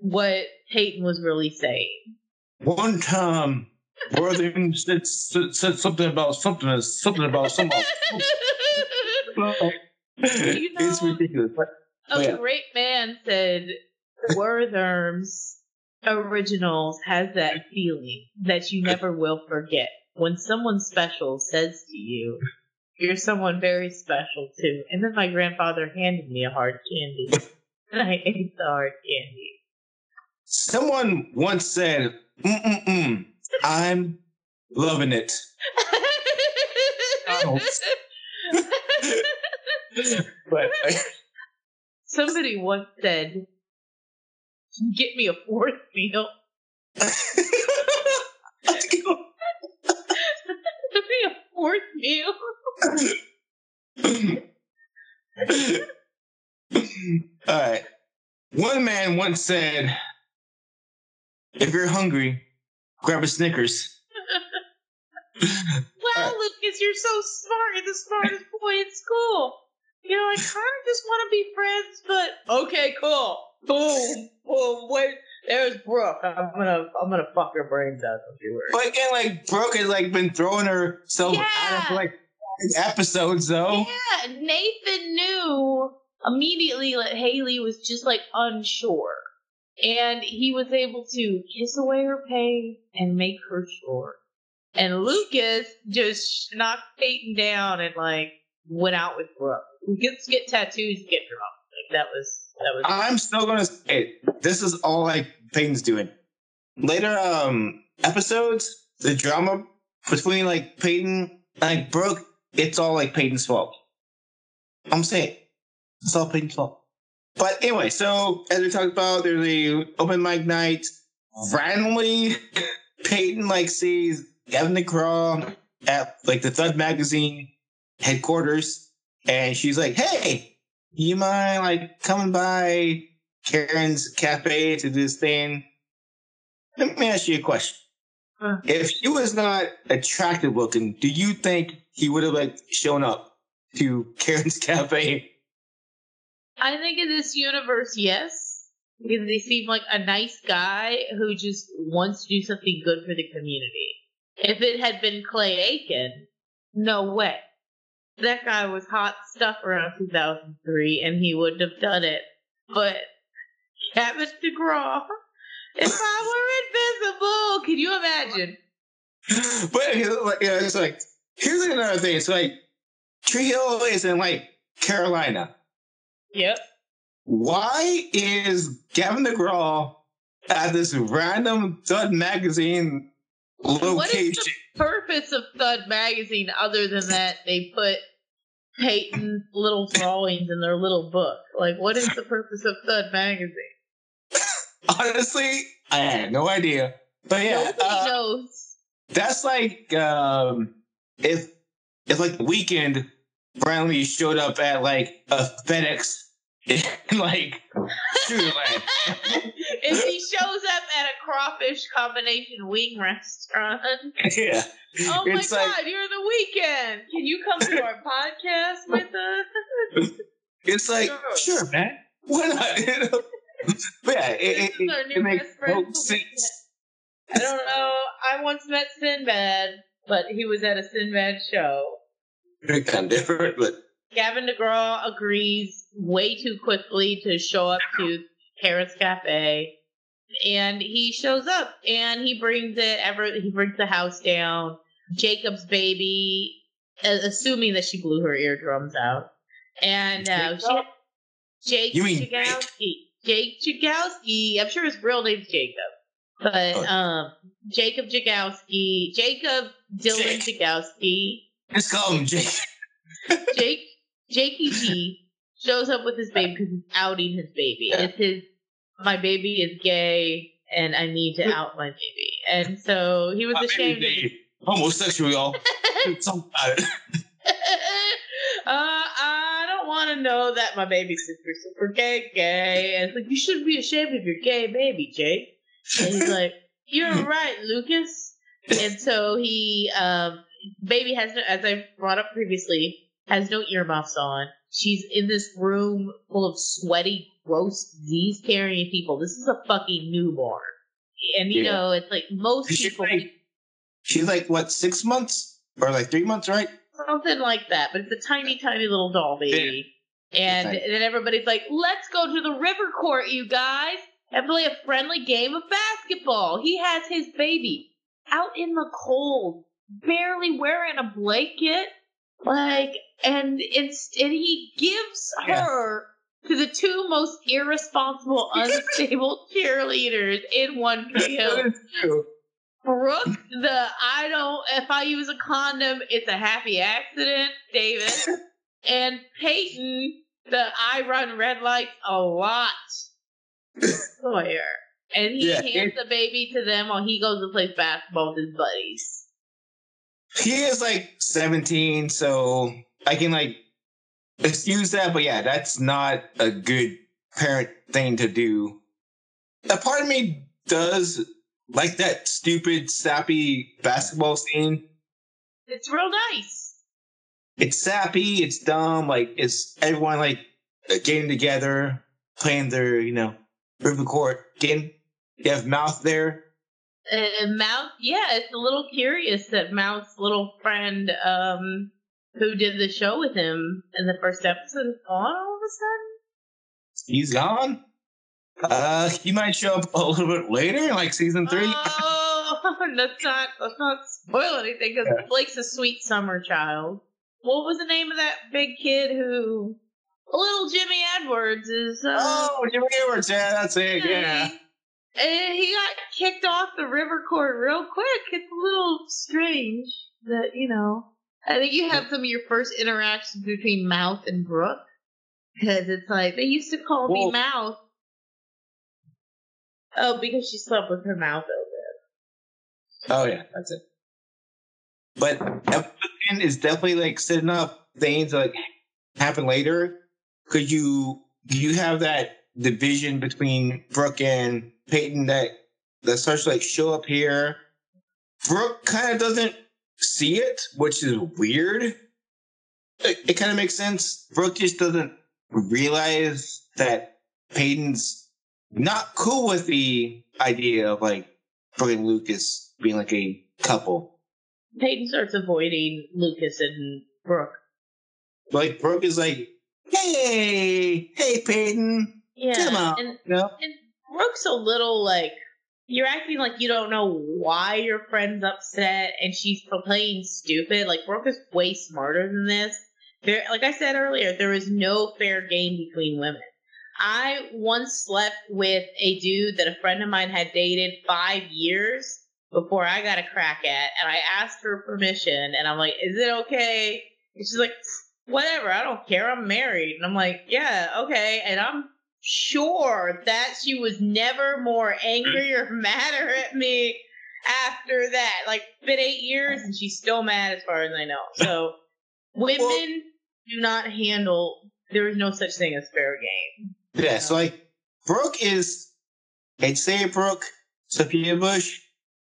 what Peyton was really saying. One time, Worthing said, said, something about something, something about someone. it's know- ridiculous. But A Yeah. great man said Werther's Originals has that feeling that you never will forget. When someone special says to you, You're someone very special too. And then my grandfather handed me a hard candy. And I ate the hard candy. someone once said, Mm-mm-mm, "I'm loving it." Donald's. But Somebody once said, Get me a fourth meal. Get me a fourth meal. All right. One man once said, "If you're hungry, grab a Snickers." Wow, Lucas, you're so smart. You're the smartest boy in school. You know, I kind of just want to be friends, but okay, cool. Boom, boom. Wait, there's Brooke. I'm gonna, I'm gonna fuck her brains out. Don't you worry. But again, like Brooke has like been throwing herself out of like episodes though. Yeah, Nathan knew immediately that Haley was just like unsure. And he was able to kiss away her pain and make her sure. And Lucas just knocked Peyton down and like went out with Brooke. Gets get tattoos, get drunk. Like that was that was I'm still gonna say this is all like Peyton's doing. Later um episodes, the drama between like Peyton like Brooke, it's all like Peyton's fault. I'm saying it's all Peyton's fault. But anyway, so as we talked about, there's a open mic night. Randomly, Peyton like sees Gavin DeGraw at like the Thud magazine headquarters, and she's like, "Hey, you mind like coming by Karen's cafe to do this thing?" Let me ask you a question. Huh. If he was not attractive looking, do you think he would have like shown up to Karen's cafe? I think in this universe, yes. Because they seem like a nice guy who just wants to do something good for the community. If it had been Clay Aiken, no way. That guy was hot stuff around 2003 and he wouldn't have done it. But Kevin DeGraw, if I were invisible, can you imagine? but it's like, it's like here's another thing. It's like Tree Hill is in like Carolina. Yep. Why is Gavin DeGraw at this random Thud magazine location? What is the purpose of Thud Magazine other than that they put Peyton's little drawings in their little book? Like, what is the purpose of Thud Magazine? Honestly, I had no idea. But yeah, Nobody uh, knows. that's like um, if if like the Weeknd Brownlee showed up at like a FedEx in like Sugarland. if he shows up at a crawfish combination wing restaurant, yeah, oh my It's like- god, you're the Weeknd. Can you come to our podcast with us? it's like Sure. sure, man, why not? You know? but yeah, it, This it, is our it, new it makes best friend no sense. I don't know. I once met Sinbad, but he was at a Sinbad show. They're kind of different, but Gavin DeGraw agrees way too quickly to show up to Karen's Cafe. And he shows up and he brings it ever he brings the house down. Jacob's baby, assuming that she blew her eardrums out. And uh, she, Jake You mean Shigowski. Jake Jagowski. I'm sure his real name's Jacob, but Oh. um, Jacob Jagowski, Jacob Dylan Jake. Jagowski, Just call him Jake. Jake Jakey G shows up with his baby because he's outing his baby. Yeah. It's his my baby is gay and I need to out my baby. And so he was My ashamed baby of gay. Homosexual, y'all. Do about it. uh, I don't want to know that my baby's super, super gay, gay. And it's like, you shouldn't be ashamed of your gay baby, Jake. And he's like, you're right, Lucas. And so he, um, baby has no, as I brought up previously, has no earmuffs on. She's in this room full of sweaty, gross, disease carrying people. This is a fucking newborn. And you Yeah. know, it's like most She's people like, she's like what, six months or like three months, right? something like that, but it's a tiny, tiny little doll baby. And then everybody's like, let's go to the river court, you guys, and play a friendly game of basketball. He has his baby out in the cold, barely wearing a blanket. Like, and it's, and he gives Yeah. her the two most irresponsible, unstable cheerleaders in one field. That is true. Brooke, the I don't if I use a condom, it's a happy accident, David. and Peyton, the I run red lights a lot. Sawyer. And he Yeah, hands the baby to them while he goes and plays basketball with his buddies. He is like 17, so I can like excuse that, but yeah, that's not a good parent thing to do. A part of me does like that stupid, sappy basketball scene. It's real nice. It's sappy, it's dumb, like it's everyone like getting together, playing their, you know, river court, getting you have mouth there. And Mouth, yeah, it's a little curious that Mouth's little friend, um, who did the show with him in the first episode is gone all of a sudden. He's gone. Uh, he might show up a little bit later, like season three. Oh, let's not let's not spoil anything because Yeah. Blake's a sweet summer child. What was the name of that big kid who? Little Jimmy Edwards is. Uh, Oh, Jimmy Edwards. Yeah, that's it. Yeah. And he got kicked off the river court real quick. It's a little strange that you know. I think you have some of your first interactions between Mouth and Brooke because it's like they used to call me Mouth. Oh, because she slept with her mouth open. Oh yeah, that's it. But 10 is definitely like setting up things that like happen later. Could you do you have that division between Brooke and Peyton that that starts to like show up here? Brooke kind of doesn't see it, which is weird. It, it kind of makes sense. Brooke just doesn't realize that Peyton's not cool with the idea of like Brooke and Lucas being like a couple. Peyton starts avoiding Lucas and Brooke. Like Brooke is like, hey, hey, Peyton, Yeah, come on, and you know? and Brooke's a little like you're acting like you don't know why your friend's upset, and she's playing stupid. Like Brooke is way smarter than this. There, like I said earlier, there is no fair game between women. I once slept with a dude that a friend of mine had dated five years before I got a crack at, and I asked her permission, and I'm like, "Is it okay?" And she's like, "Whatever, I don't care. I'm married." And I'm like, "Yeah, okay." And I'm sure that she was never more angry or madder at me after that. Like, it's been eight years, and she's still mad as far as I know. So, women do not handle. There is no such thing as fair game. Yeah, so like Brooke is, to say Brooke, Sophia Bush,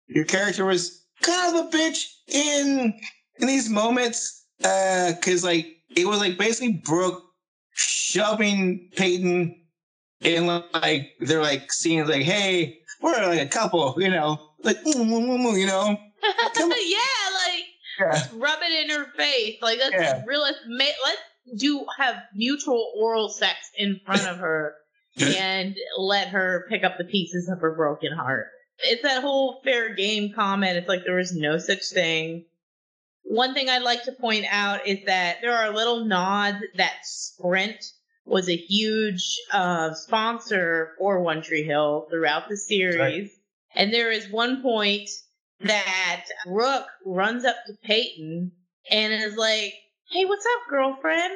your character was kind of a bitch in in these moments, uh, cause like it was like basically Brooke shoving Peyton in like they're like scenes like, hey, we're like a couple, you know, like mm, mm, mm, you know, yeah, like yeah, rub it in her face. Like let's Yeah. really ma- let's do have mutual oral sex in front of her and let her pick up the pieces of her broken heart. It's that whole fair game comment. It's like there is no such thing. One thing I'd like to point out is that there are little nods that Sprint was a huge uh, sponsor for One Tree Hill throughout the series. Right. And there is one point that Brooke runs up to Peyton and is like, Hey, what's up, girlfriend?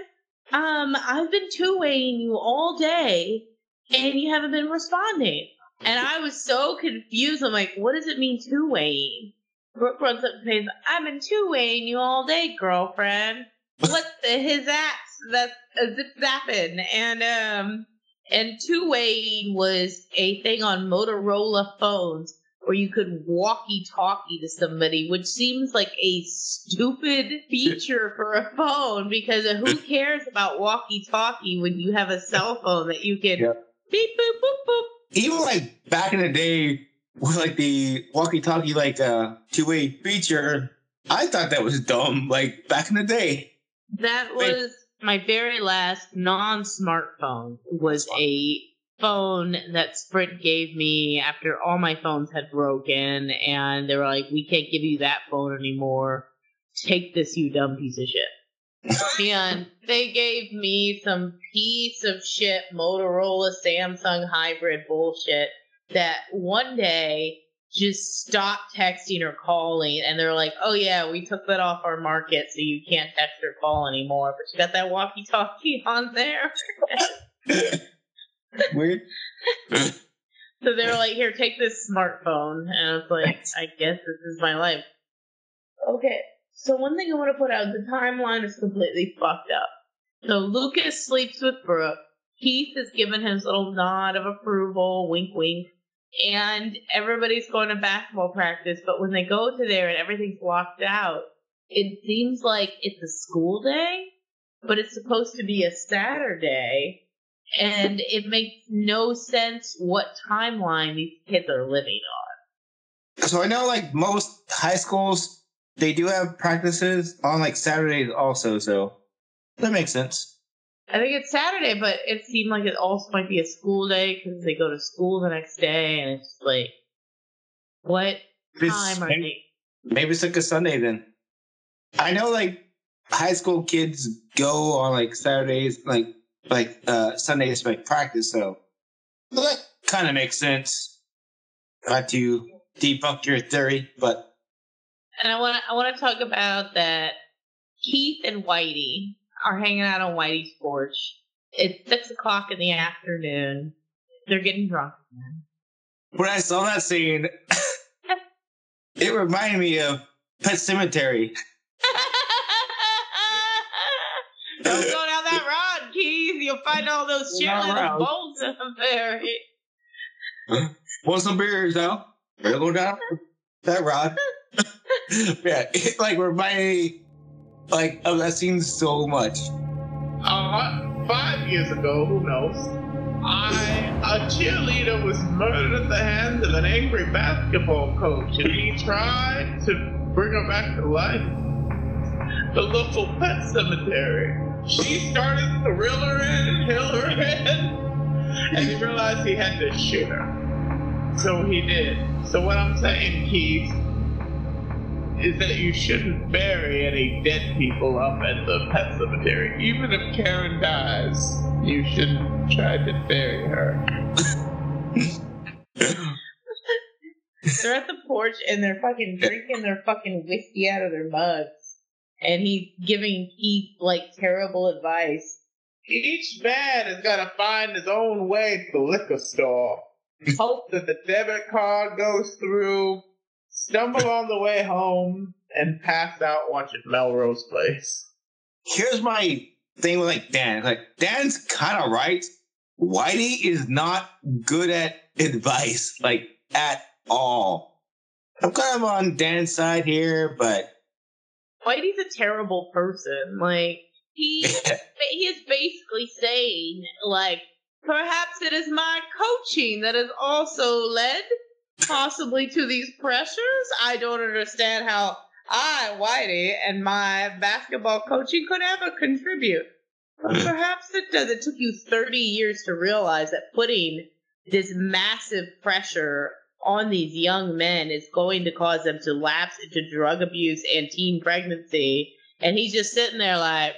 Um, I've been two-waying you all day and you haven't been responding. And I was so confused. I'm like, what does it mean two-waying? Brooke runs up to Peyton, I've been two-waying you all day, girlfriend. What the his ass that uh, zip zapping and um and two way was a thing on Motorola phones where you could walkie talkie to somebody, which seems like a stupid feature for a phone because who cares about walkie talkie when you have a cell phone that you can Yep. beep boop boop boop. Even like back in the day, with like the walkie-talkie like uh two-way feature, I thought that was dumb. Like back in the day. That was my very last non-smartphone. Was a phone that Sprint gave me after all my phones had broken, and they were like, "We can't give you that phone anymore. Take this, you dumb piece of shit." and they gave me some piece of shit Motorola Samsung hybrid bullshit that one day just stop texting or calling and they're like, Oh yeah, we took that off our market so you can't text or call anymore, but you got that walkie talkie on there. Weird. So they're like, Here, take this smartphone and I was like, I guess this is my life. Okay. So one thing I want to put out, the timeline is completely fucked up. So Lucas sleeps with Brooke. Keith has given his little nod of approval, wink wink. And everybody's going to basketball practice, but when they go to there and everything's locked out, it seems like it's a school day, but it's supposed to be a Saturday. And it makes no sense what timeline these kids are living on. So I know like most high schools, they do have practices on like Saturdays also. So that makes sense. I think it's Saturday, but it seemed like it also might be a school day because they go to school the next day, and it's like, what It's- time are maybe, they? maybe it's like a Sunday then. I know like high school kids go on like Saturdays, like like uh Sundays to like practice. So that kind of makes sense. Not to debunk your theory, but And I want I want to talk about that. Keith and Whitey are hanging out on Whitey's porch. It's six o'clock in the afternoon. They're getting drunk. again. when I saw that scene, it reminded me of Pet Sematary. Don't go down that road, Keith. You'll find all those Go down chitlins that and bones up there. Want some beers now? To go down that rod? yeah, it like reminded me like of that scene so much. Uh, five years ago, who knows? I, a cheerleader was murdered at the hands of an angry basketball coach, and he tried to bring her back to life. The local pet cemetery. She started to her in, and reel her in, and he realized he had to shoot her. So he did. So what I'm saying, Keith, is that you shouldn't bury any dead people up at the pet cemetery. Even if Karen dies, you shouldn't try to bury her. They're at the porch and they're fucking drinking their fucking whiskey out of their mugs. And he's giving Keith like terrible advice. Each man has got to find his own way to the liquor store. Hope that the debit card goes through, stumble on the way home, and pass out watching Melrose Place. Here's my thing with like Dan. Like Dan's kind of right. Whitey is not good at advice, like at all. I'm kind of on Dan's side here, but Whitey's a terrible person. Like he he is basically saying like perhaps it is my coaching that has also led possibly to these pressures. I don't understand how I, Whitey, and my basketball coaching could ever contribute. But perhaps it does. It took you 30 years to realize that putting this massive pressure on these young men is going to cause them to lapse into drug abuse and teen pregnancy. And he's just sitting there like,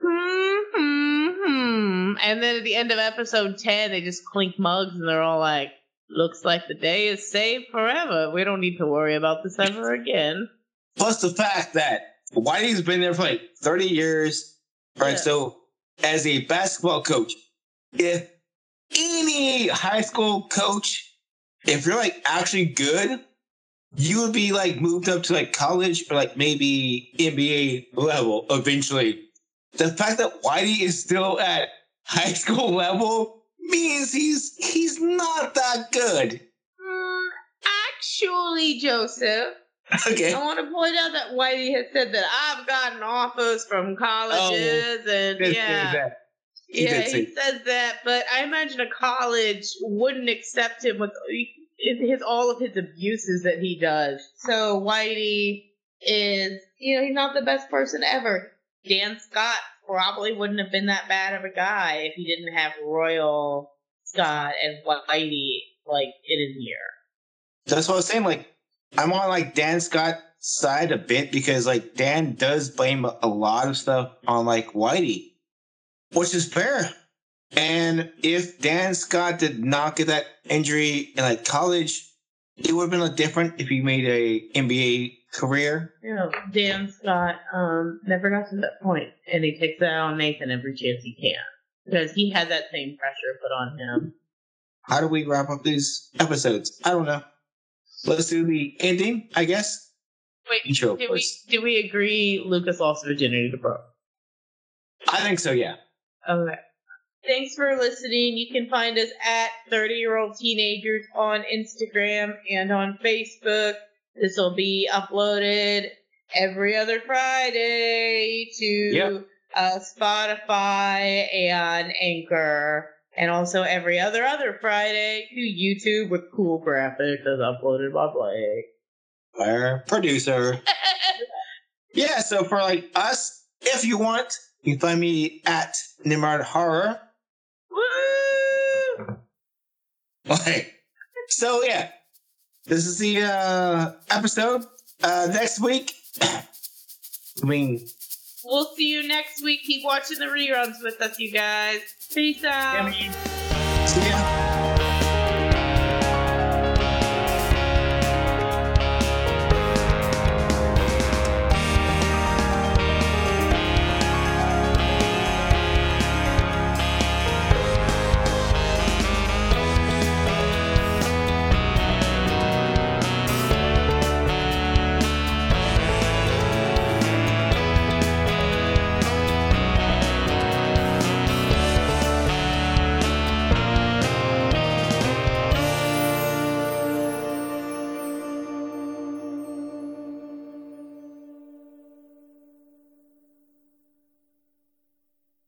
hmm, hmm, hmm. And then at the end of episode 10, they just clink mugs and they're all like, looks like the day is saved forever. We don't need to worry about this ever again. Plus the fact that Whitey's been there for like 30 years. Right. Yeah. So as a basketball coach, if any high school coach, if you're like actually good, you would be like moved up to like college or like maybe NBA level eventually. The fact that Whitey is still at high school level means he's he's not that good. Mm, actually, Joseph, Okay. I want to point out that Whitey has said that I've gotten offers from colleges and This- yeah. that. he yeah, he says that, but I imagine a college wouldn't accept him with his all of his abuses that he does. So Whitey is, you know, he's not the best person ever. Dan Scott probably wouldn't have been that bad of a guy if he didn't have Royal Scott and Whitey like in his ear. That's what I was saying. Like, I'm on like Dan Scott's side a bit because like Dan does blame a lot of stuff on like Whitey, which is fair. And if Dan Scott did not get that injury in like college, it would have been like different if he made a NBA career. You know, Dan Scott um never got to that point, and he takes that on Nathan every chance he can because he had that same pressure put on him. How do we wrap up these episodes? I don't know. Let's do the ending, I guess. Wait, Intro did we did we agree Lucas lost virginity to Brooke? I think so. Yeah. Okay. Thanks for listening. You can find us at 30 year old teenagers on Instagram and on Facebook. This will be uploaded every other Friday to Yep. uh, Spotify and Anchor, and also every other other Friday to YouTube with cool graphics as uploaded by Blake. Our producer. Yeah, so for like us, if you want, you can find me at Nimrod Horror. Woo! Okay. So yeah, this is the uh episode. Uh next week. I mean, We'll see you next week. Keep watching the reruns with us, you guys. Peace out.